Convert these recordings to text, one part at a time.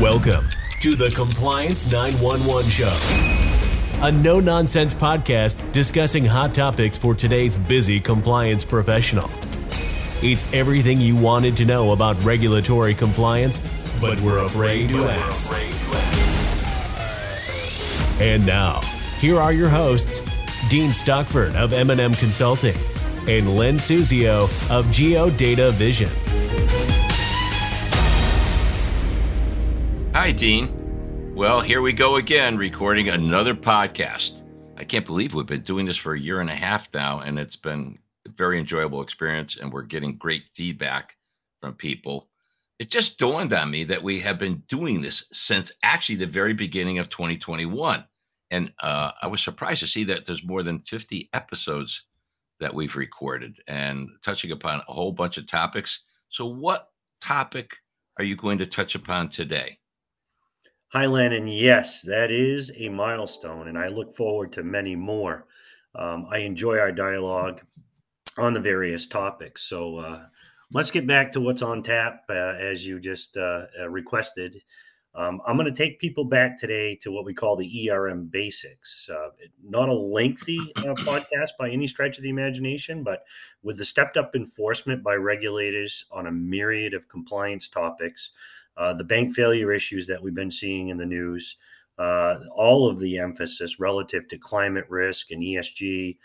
Welcome to the Compliance 911 Show, a no nonsense podcast discussing hot topics for today's busy compliance professional. It's everything you wanted to know about regulatory compliance, but we're afraid to ask. And now, here are your hosts, Dean Stockford of M&M Consulting and Len Suzio of GeoDataVision. Hi, Dean. Well, here we go again, recording another podcast. I can't believe we've been doing this for a year and a half now, and it's been a very enjoyable experience, and we're getting great feedback from people. It just dawned on me that we have been doing this since actually the very beginning of 2021. And uh, I was surprised to see that there's more than 50 episodes that we've recorded and touching upon a whole bunch of topics. So, what topic are you going to touch upon today? Hi, Len, yes, that is a milestone, and I look forward to many more. Um, I enjoy our dialogue on the various topics. So uh, let's get back to what's on tap, uh, as you just uh, uh requested. Um, I'm going to take people back today to what we call the ERM basics. Uh, not a lengthy uh, podcast by any stretch of the imagination, but with the stepped up enforcement by regulators on a myriad of compliance topics, uh, the bank failure issues that we've been seeing in the news, uh, all of the emphasis relative to climate risk and ESG.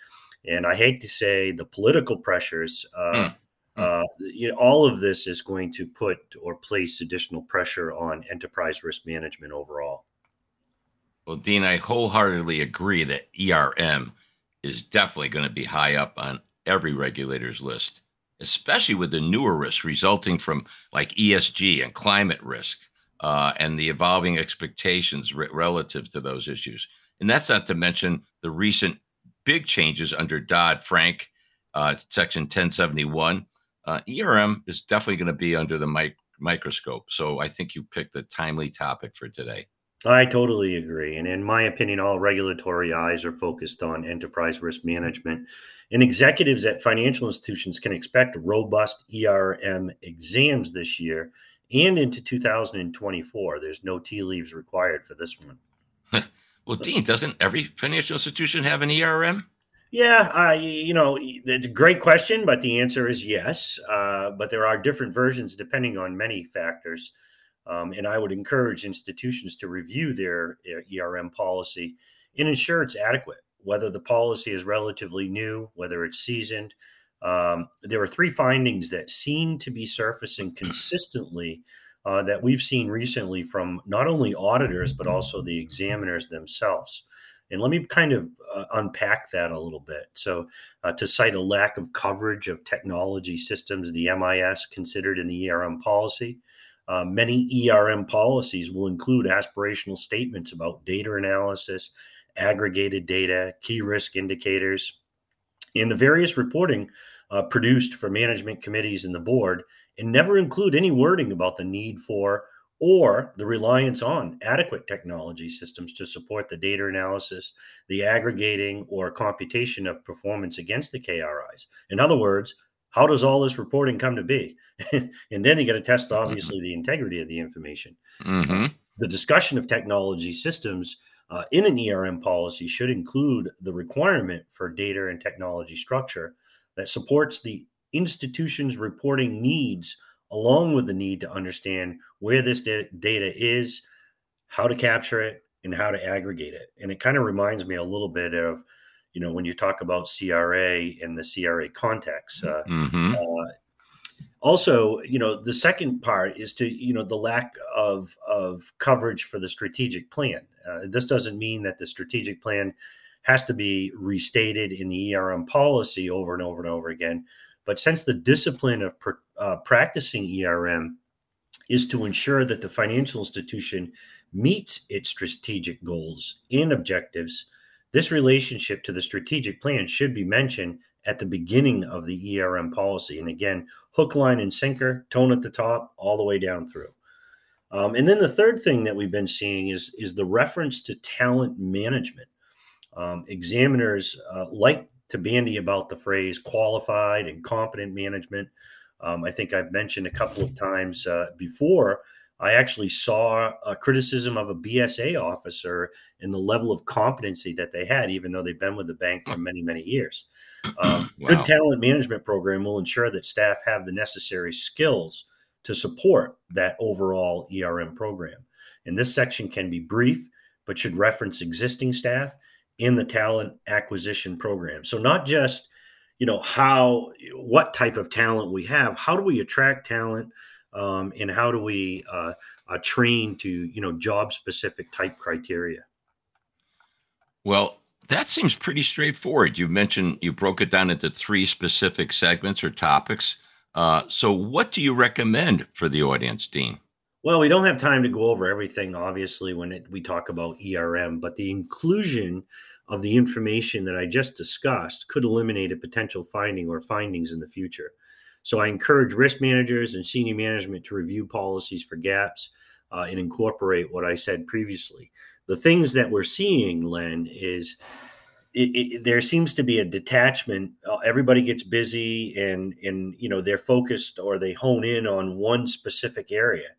And I hate to say the political pressures, uh, mm. you know, all of this is going to put or place additional pressure on enterprise risk management overall. Well, Dean, I wholeheartedly agree that ERM is definitely going to be high up on every regulator's list especially with the newer risks resulting from like ESG and climate risk uh, and the evolving expectations re- relative to those issues. And that's not to mention the recent big changes under Dodd Frank, uh, Section 1071. Uh, ERM is definitely going to be under the mic- microscope. So I think you picked a timely topic for today. I totally agree. And in my opinion, all regulatory eyes are focused on enterprise risk management. And executives at financial institutions can expect robust ERM exams this year and into 2024. There's no tea leaves required for this one. well, Dean, doesn't every financial institution have an ERM? Yeah, uh, you know, it's a great question, but the answer is yes. Uh, but there are different versions depending on many factors. Um, and I would encourage institutions to review their ERM policy and ensure it's adequate, whether the policy is relatively new, whether it's seasoned. Um, there are three findings that seem to be surfacing consistently uh, that we've seen recently from not only auditors, but also the examiners themselves. And let me kind of uh, unpack that a little bit. So, uh, to cite a lack of coverage of technology systems, the MIS considered in the ERM policy, uh, many ERM policies will include aspirational statements about data analysis, aggregated data, key risk indicators, and the various reporting uh, produced for management committees and the board, and never include any wording about the need for or the reliance on adequate technology systems to support the data analysis, the aggregating or computation of performance against the KRIs. In other words, how does all this reporting come to be? and then you got to test, mm-hmm. obviously, mm-hmm. the integrity of the information. Mm-hmm. The discussion of technology systems uh, in an ERM policy should include the requirement for data and technology structure that supports the institution's reporting needs, along with the need to understand where this da- data is, how to capture it, and how to aggregate it. And it kind of reminds me a little bit of you know, when you talk about CRA in the CRA context. Uh, mm-hmm. uh, also, you know, the second part is to, you know, the lack of of coverage for the strategic plan. Uh, this doesn't mean that the strategic plan has to be restated in the ERM policy over and over and over again. But since the discipline of pr- uh, practicing ERM is to ensure that the financial institution meets its strategic goals and objectives, this relationship to the strategic plan should be mentioned at the beginning of the ERM policy. And again, hook, line, and sinker, tone at the top, all the way down through. Um, and then the third thing that we've been seeing is, is the reference to talent management. Um, examiners uh, like to bandy about the phrase qualified and competent management. Um, I think I've mentioned a couple of times uh, before I actually saw a criticism of a BSA officer in the level of competency that they had, even though they've been with the bank for many, many years. Um, wow. Good talent management program will ensure that staff have the necessary skills to support that overall ERM program. And this section can be brief, but should reference existing staff in the talent acquisition program. So not just, you know, how what type of talent we have, how do we attract talent, um, and how do we uh, uh, train to you know job specific type criteria. Well, that seems pretty straightforward. You mentioned you broke it down into three specific segments or topics. Uh, so, what do you recommend for the audience, Dean? Well, we don't have time to go over everything, obviously, when it, we talk about ERM, but the inclusion of the information that I just discussed could eliminate a potential finding or findings in the future. So I encourage risk managers and senior management to review policies for gaps uh, and incorporate what I said previously. The things that we're seeing, Len, is it, it, there seems to be a detachment. Uh, everybody gets busy, and and you know they're focused or they hone in on one specific area.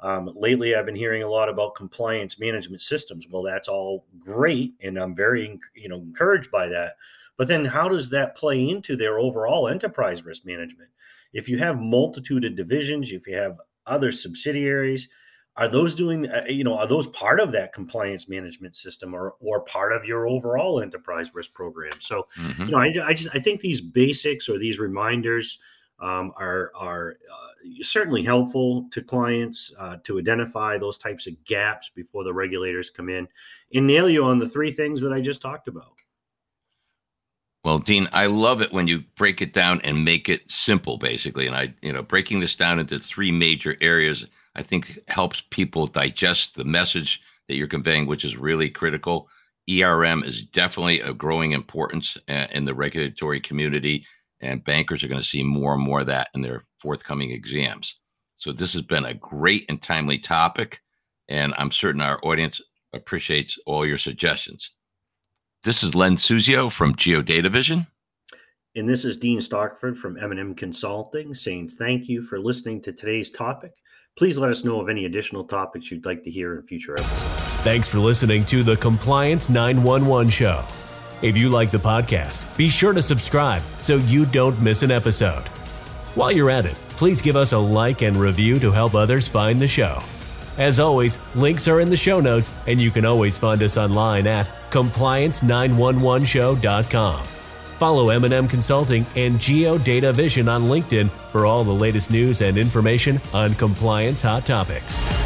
Um, lately, I've been hearing a lot about compliance management systems. Well, that's all great, and I'm very you know encouraged by that. But then, how does that play into their overall enterprise risk management? If you have multitude of divisions, if you have other subsidiaries, are those doing uh, you know are those part of that compliance management system or or part of your overall enterprise risk program? So mm-hmm. you know I, I, just i think these basics or these reminders um, are are uh, certainly helpful to clients uh, to identify those types of gaps before the regulators come in. And nail you on the three things that i just talked about well, Dean, I love it when you break it down and make it simple, basically. And I, you know, breaking this down into three major areas, I think helps people digest the message that you're conveying, which is really critical. ERM is definitely a growing importance uh, in the regulatory community, and bankers are going to see more and more of that in their forthcoming exams. So, this has been a great and timely topic, and I'm certain our audience appreciates all your suggestions. This is Len Suzio from GeoDataVision. And this is Dean Stockford from M&M Consulting saying thank you for listening to today's topic. Please let us know of any additional topics you'd like to hear in future episodes. Thanks for listening to the Compliance 911 Show. If you like the podcast, be sure to subscribe so you don't miss an episode. While you're at it, please give us a like and review to help others find the show. As always, links are in the show notes, and you can always find us online at compliance911show.com. Follow M&M Consulting and GeoDataVision on LinkedIn for all the latest news and information on compliance hot topics.